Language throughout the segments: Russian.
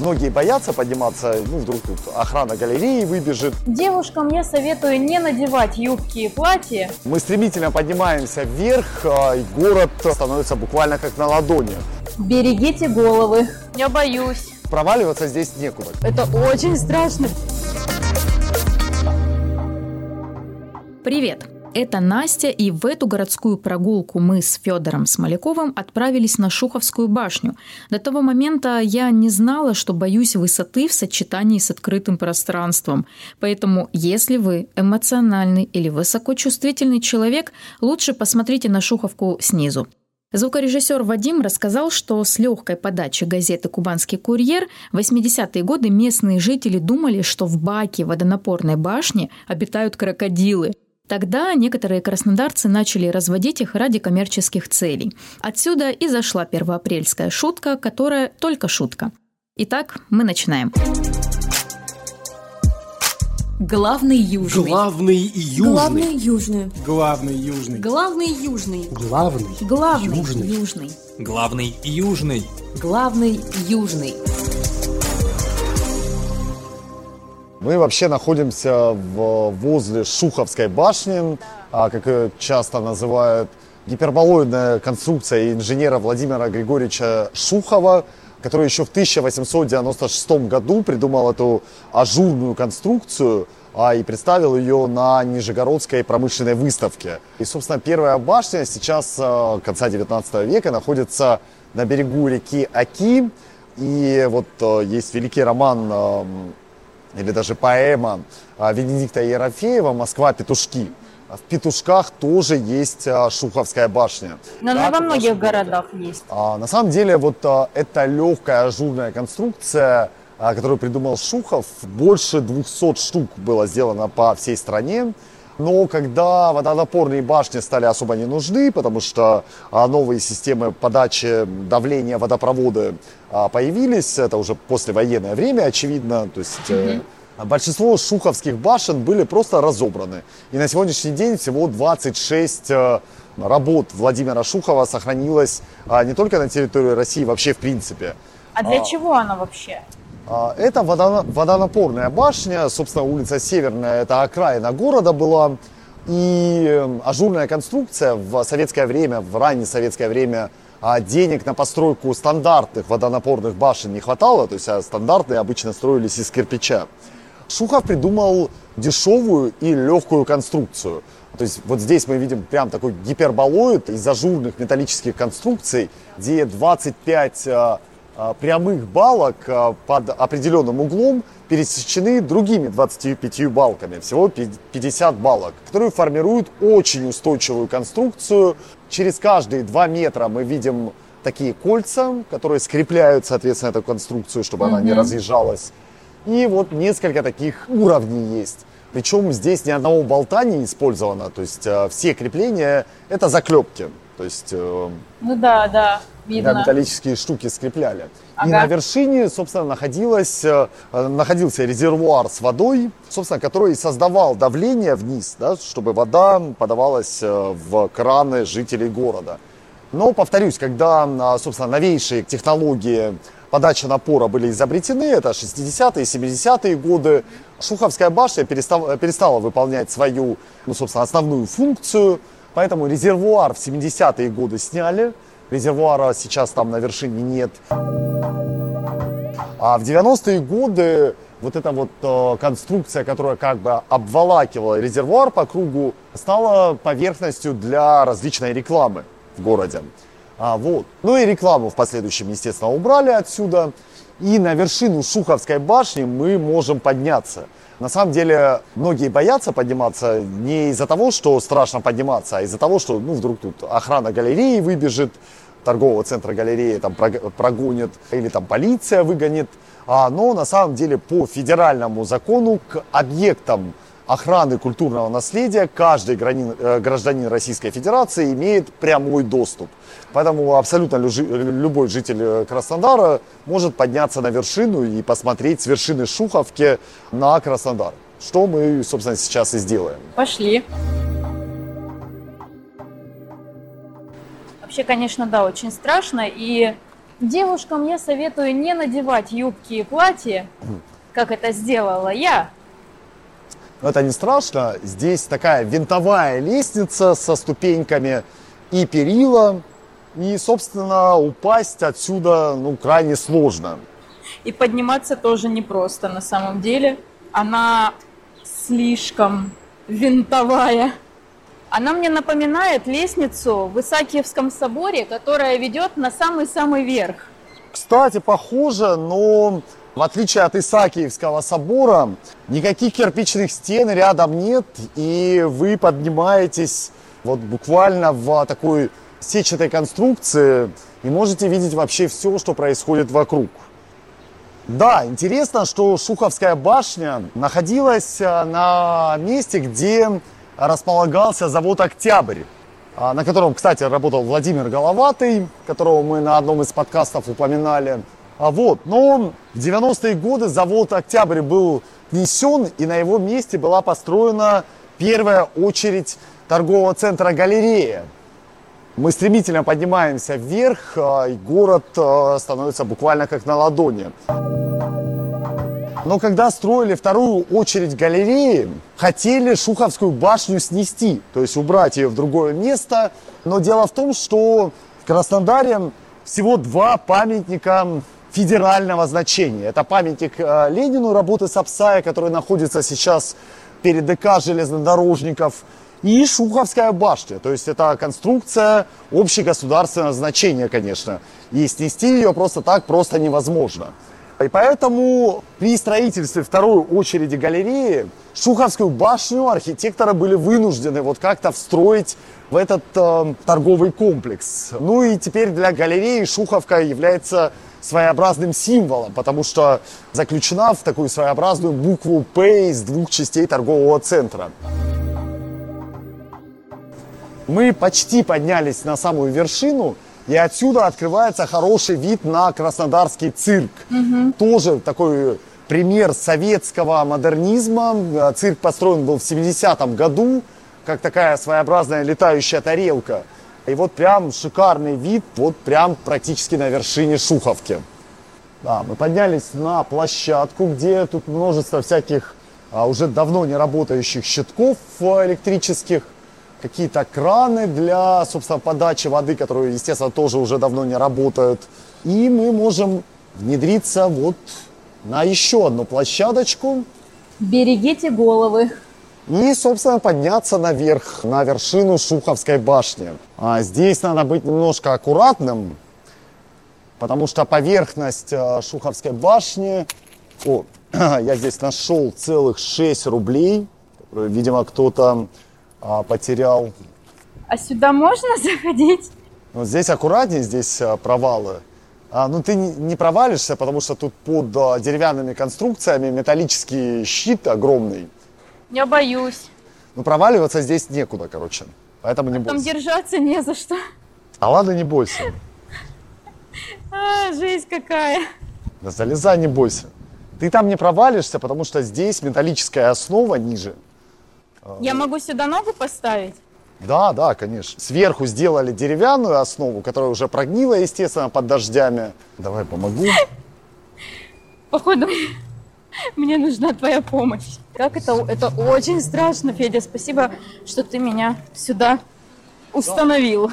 Многие боятся подниматься, ну, вдруг тут охрана галереи выбежит. Девушкам я советую не надевать юбки и платья. Мы стремительно поднимаемся вверх, а, и город становится буквально как на ладони. Берегите головы. Я боюсь. Проваливаться здесь некуда. Это очень страшно. Привет! Это Настя, и в эту городскую прогулку мы с Федором Смоляковым отправились на Шуховскую башню. До того момента я не знала, что боюсь высоты в сочетании с открытым пространством. Поэтому, если вы эмоциональный или высокочувствительный человек, лучше посмотрите на Шуховку снизу. Звукорежиссер Вадим рассказал, что с легкой подачи газеты «Кубанский курьер» в 80-е годы местные жители думали, что в баке водонапорной башни обитают крокодилы. Тогда некоторые краснодарцы начали разводить их ради коммерческих целей. Отсюда и зашла первоапрельская шутка, которая только шутка. Итак, мы начинаем. Главный южный. Главный южный. Главный южный. Главный южный. Главный южный. Главный. Главный Южный. южный. Главный южный. Главный южный. Мы вообще находимся в, возле Шуховской башни, а, как ее часто называют, гиперболоидная конструкция инженера Владимира Григорьевича Шухова, который еще в 1896 году придумал эту ажурную конструкцию а, и представил ее на Нижегородской промышленной выставке. И, собственно, первая башня сейчас, а, конца 19 века, находится на берегу реки Аки. И вот а, есть великий роман или даже поэма а, Венедикта Ерофеева «Москва. Петушки». В Петушках тоже есть а, Шуховская башня. Но Так, во в многих городах есть. А, на самом деле, вот а, эта легкая ажурная конструкция, а, которую придумал Шухов, больше 200 штук было сделано по всей стране. Но когда водонапорные башни стали особо не нужны, потому что а, новые системы подачи давления водопровода а, появились, это уже послевоенное время, очевидно, то есть э, большинство шуховских башен были просто разобраны. И на сегодняшний день всего 26 э, работ Владимира Шухова сохранилось а, не только на территории России, вообще в принципе. А для чего она вообще? А, Это водона- водонапорная башня, собственно, улица Северная, это окраина города была. И э, ажурная конструкция в советское время, в раннее советское время, а, денег на постройку стандартных водонапорных башен не хватало, то есть а стандартные обычно строились из кирпича. Шухов придумал дешевую и легкую конструкцию. То есть вот здесь мы видим прям такой гиперболоид из ажурных металлических конструкций, где 25 а, а, прямых балок а, под определенным углом пересечены другими 25 балками, всего пи- 50 балок, которые формируют очень устойчивую конструкцию. Через каждые 2 метра мы видим такие кольца, которые скрепляют, соответственно, эту конструкцию, чтобы она не разъезжалась. И вот несколько таких уровней есть. Причем здесь ни одного болта не использовано, то есть э, все крепления это заклепки. То есть э, Ну да, да, да, видно. металлические штуки скрепляли. И Ага. на вершине, собственно, находилась, э, э, находился резервуар с водой, собственно, который и создавал давление вниз, да, чтобы вода подавалась э, в краны жителей города. Но, повторюсь, когда, а, собственно, новейшие технологии подачи напора были изобретены, это 60-е, 70-е годы, Шуховская башня перестала, перестала выполнять свою, ну, собственно, основную функцию, поэтому резервуар в 70-е годы сняли, резервуара сейчас там на вершине нет. А в 90-е годы вот эта вот э, конструкция, которая как бы обволакивала резервуар по кругу, стала поверхностью для различной рекламы в городе. А, вот. Ну и рекламу в последующем, естественно, убрали отсюда. И на вершину Шуховской башни мы можем подняться. На самом деле, многие боятся подниматься не из-за того, что страшно подниматься, а из-за того, что ну, вдруг тут охрана галереи выбежит, торгового центра галереи там прог- прогонит, или там полиция выгонит. А, но на самом деле по федеральному закону к объектам охраны культурного наследия каждый э, гражданин Российской Федерации имеет прямой доступ. Поэтому абсолютно любой житель э, Краснодара может подняться на вершину и посмотреть с вершины Шуховки на Краснодар. Что мы, собственно, сейчас и сделаем. Пошли. Вообще, конечно, да, очень страшно. И Девушкам я советую не надевать юбки и платья, как это сделала я. Но это не страшно. Здесь такая винтовая лестница со ступеньками и перила. И, собственно, упасть отсюда ну, крайне сложно. И подниматься тоже непросто на самом деле. Она слишком винтовая. Она мне напоминает лестницу в Исаакиевском соборе, которая ведет на самый-самый верх. Кстати, похоже, но в отличие от Исаакиевского собора, никаких кирпичных стен рядом нет, и вы поднимаетесь вот буквально в такой сетчатой конструкции и можете видеть вообще все, что происходит вокруг. Да, интересно, что Шуховская башня находилась э, на месте, где располагался завод «Октябрь», а, на котором, кстати, работал Владимир Головатый, которого мы на одном из подкастов упоминали. А вот, но в 90-е годы завод «Октябрь» был снесен, и на его месте была построена первая очередь торгового центра «Галерея». Мы стремительно поднимаемся вверх, а, и город а, становится буквально как на ладони. Но когда строили вторую очередь галереи, хотели Шуховскую башню снести, то есть убрать ее в другое место. Но дело в том, что в Краснодаре всего два памятника федерального значения. Это памятник э, Ленину работы Сапсая, который находится сейчас перед ДК железнодорожников, и Шуховская башня. То есть это конструкция общегосударственного значения, конечно. И снести ее просто так просто невозможно. И поэтому при строительстве второй очереди галереи Шуховскую башню архитекторы были вынуждены вот как-то встроить в этот э, торговый комплекс. Ну и теперь для галереи Шуховка является своеобразным символом, потому что заключена в такую своеобразную букву П из двух частей торгового центра. Мы почти поднялись на самую вершину, и отсюда открывается хороший вид на Краснодарский цирк. Угу. Тоже такой пример советского модернизма. Цирк построен был в 70-м году, как такая своеобразная летающая тарелка. И вот прям шикарный вид, вот прям практически на вершине Шуховки. Да, мы поднялись на площадку, где тут множество всяких а, уже давно не работающих щитков электрических какие-то краны для, собственно, подачи воды, которые, естественно, тоже уже давно не работают. И мы можем внедриться вот на еще одну площадочку. Берегите головы. И, собственно, подняться наверх, на вершину Шуховской башни. А здесь надо быть немножко аккуратным, потому что поверхность э, Шуховской башни... О, я здесь нашел целых 6 рублей, которые, видимо, кто-то а, потерял. А сюда можно заходить? Вот здесь аккуратнее, здесь а, провалы. А, ну, ты не провалишься, потому что тут под деревянными конструкциями металлический щит огромный. Я боюсь. Ну, проваливаться здесь некуда, короче. Поэтому не а бойся. Там держаться не за что. А ладно, не бойся. А, жизнь какая. Да залезай, не бойся. Ты там не провалишься, потому что здесь металлическая основа ниже. Я могу сюда ногу поставить? Да, да, конечно. Сверху сделали деревянную основу, которая уже прогнила, естественно, под дождями. Давай помогу. Походу, мне нужна твоя помощь. Как это? Это очень страшно, Федя. Спасибо, что ты меня сюда установил.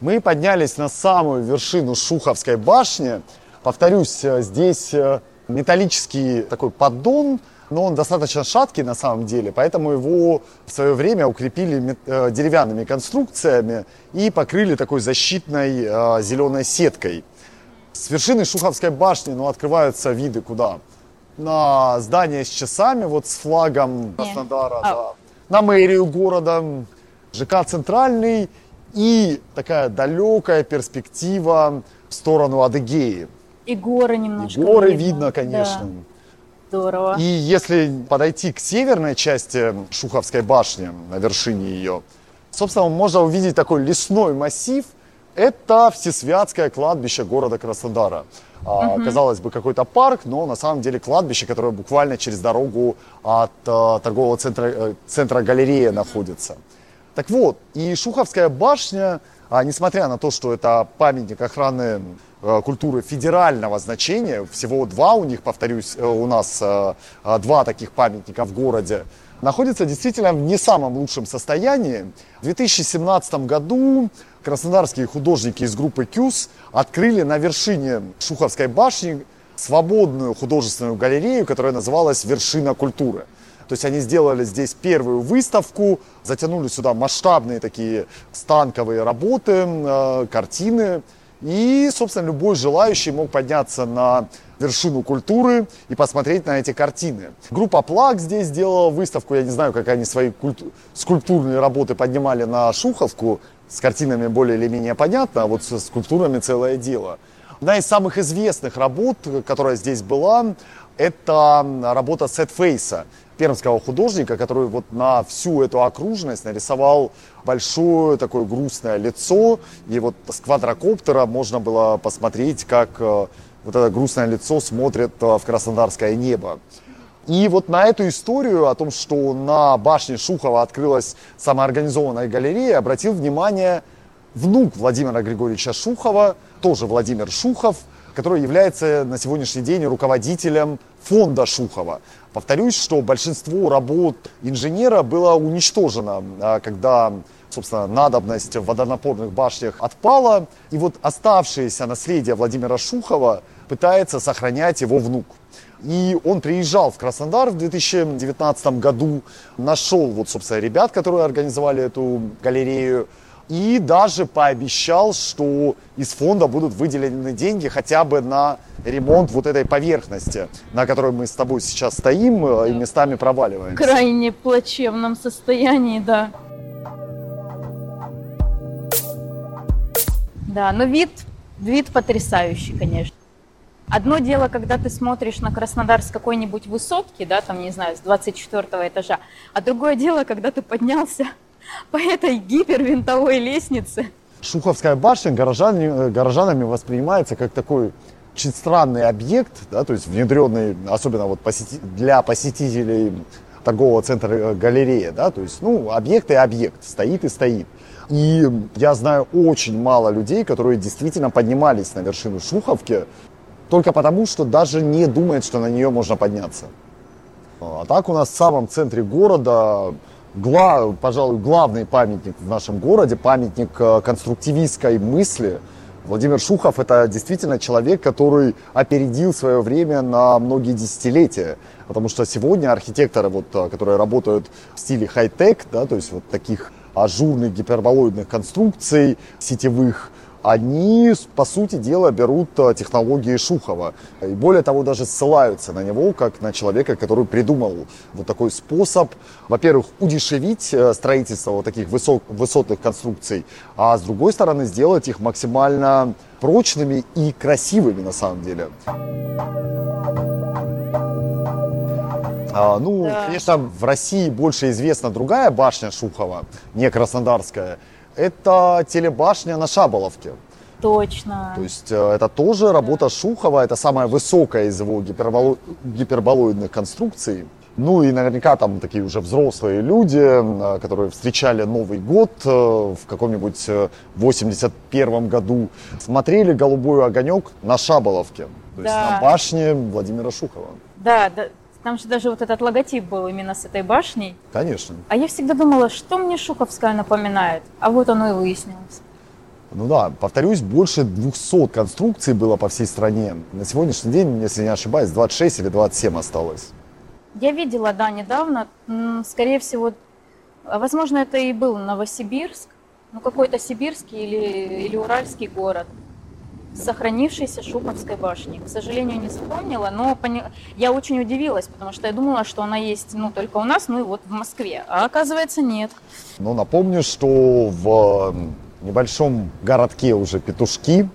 Мы поднялись на самую вершину Шуховской башни. Повторюсь, э, здесь э, металлический такой поддон, но он достаточно шаткий на самом деле, поэтому его в свое время укрепили э, деревянными конструкциями и покрыли такой защитной зеленой сеткой. С вершины Шуховской башни ну, открываются виды куда? На здание с часами, вот с флагом Краснодара, а. да. на мэрию города, ЖК «Центральный» и такая далекая перспектива в сторону Адыгеи. И горы немножко. И горы видно, видно конечно. Да. Здорово. И если подойти к северной части Шуховской башни, на вершине ее, собственно, можно увидеть такой лесной массив. Это Всесвятское кладбище города Краснодара. Угу. Казалось бы, какой-то парк, но на самом деле кладбище, которое буквально через дорогу от а, торгового центра, э, центра галерея находится. Так вот, и Шуховская башня, а, несмотря на то, что это памятник охраны э, культуры федерального значения. Всего два у них, повторюсь, э, у нас э, э, два таких памятника в городе. Находится действительно в не самом лучшем состоянии. В 2017 году краснодарские художники из группы «Кюс» открыли на вершине Шуховской башни свободную художественную галерею, которая называлась «Вершина культуры». То есть они сделали здесь первую выставку, затянули сюда масштабные такие станковые работы, э, картины. И, собственно, любой желающий мог подняться на вершину культуры и посмотреть на эти картины. Группа Плак здесь сделала выставку, я не знаю, как они свои культу- скульптурные работы поднимали на Шуховку, с картинами более или менее понятно, а вот со скульптурами целое дело. Одна из самых известных работ, которая здесь была, это работа Сет Фейса, пермского художника, который вот на всю эту окружность нарисовал большое такое грустное лицо. И вот с квадрокоптера можно было посмотреть, как э, вот это грустное лицо смотрит э, в краснодарское небо. И вот на эту историю о том, что на башне Шухова открылась самоорганизованная галерея, обратил внимание внук Владимира Григорьевича Шухова, тоже Владимир Шухов, который является на сегодняшний день руководителем фонда Шухова. Повторюсь, что большинство работ инженера было уничтожено, а, когда собственно, надобность в водонапорных башнях отпала. И вот оставшееся наследие Владимира Шухова пытается сохранять его внук. И он приезжал в Краснодар в 2019 году, нашел вот, собственно, ребят, которые организовали эту галерею, и даже пообещал, что из фонда будут выделены деньги хотя бы на ремонт вот этой поверхности, на которой мы с тобой сейчас стоим э, и местами проваливаемся. В крайне плачевном состоянии, да. Да, но вид, вид потрясающий, конечно. Одно дело, когда ты смотришь на Краснодар с какой-нибудь высотки, да, там, не знаю, с 24 этажа, а другое дело, когда ты поднялся по этой гипервинтовой лестнице. Шуховская башня горожанами, горожанами воспринимается как такой очень странный объект, да, то есть внедренный, особенно вот посети, для посетителей торгового центра э, галерея, да, то есть, ну, объект и объект, стоит и стоит. И я знаю очень мало людей, которые действительно поднимались на вершину Шуховки, только потому, что даже не думают, что на нее можно подняться. А так у нас в самом центре города гла, пожалуй, главный памятник в нашем городе, памятник э, конструктивистской мысли. Владимир Шухов – это действительно человек, который опередил свое время на многие десятилетия. Потому что сегодня архитекторы, вот, э, которые работают в стиле хай-тек, да, то есть вот таких ажурных гиперболоидных конструкций сетевых, они, по сути дела, берут э, технологии Шухова. И более того, даже ссылаются на него, как на человека, который придумал вот такой способ, во-первых, удешевить э, строительство вот таких высок, высотных конструкций, а с другой стороны, сделать их максимально прочными и красивыми на самом деле. А, ну, да. конечно, в России больше известна другая башня Шухова, не Краснодарская, это телебашня на Шаболовке. Точно. То есть э, это тоже работа Шухова, это самая высокая из его гиперболо... гиперболоидных конструкций. Ну и наверняка там такие уже взрослые люди, э, которые встречали Новый год э, в каком-нибудь 81 году, смотрели «Голубой огонек» на Шаболовке, то да. есть на башне Владимира Шухова. Да, да, там же даже вот этот логотип был именно с этой башней. Конечно. А я всегда думала, что мне Шуховская напоминает. А вот оно и выяснилось. Ну да, повторюсь, больше 200 конструкций было по всей стране. На сегодняшний день, если не ошибаюсь, 26 или 27 осталось. Я видела, да, недавно. Скорее всего, а, возможно, это и был Новосибирск. Ну, какой-то сибирский или, или уральский город сохранившейся Шуховской башни. К сожалению, не вспомнила, но пони... я очень удивилась, потому что я думала, что она есть ну, только у нас, ну и вот в Москве. А оказывается, нет. Ну, напомню, что в небольшом городке уже Петушки,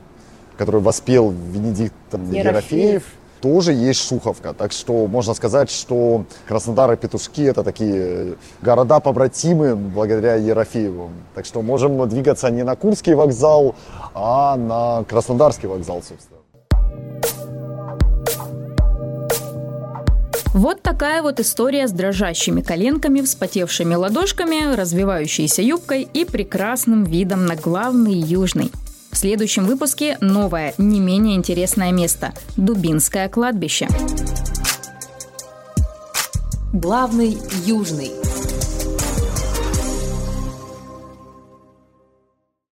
который воспел Венедикт Ерофеев, Ерофеев тоже есть Шуховка. Так что можно сказать, что Краснодар и Петушки это такие города побратимы благодаря Ерофееву. Так что можем двигаться не на Курский вокзал, а на Краснодарский вокзал, собственно. Вот такая вот история с дрожащими коленками, вспотевшими ладошками, развивающейся юбкой и прекрасным видом на главный южный – В следующем выпуске новое, не менее интересное место – Дубинское кладбище. Главный южный.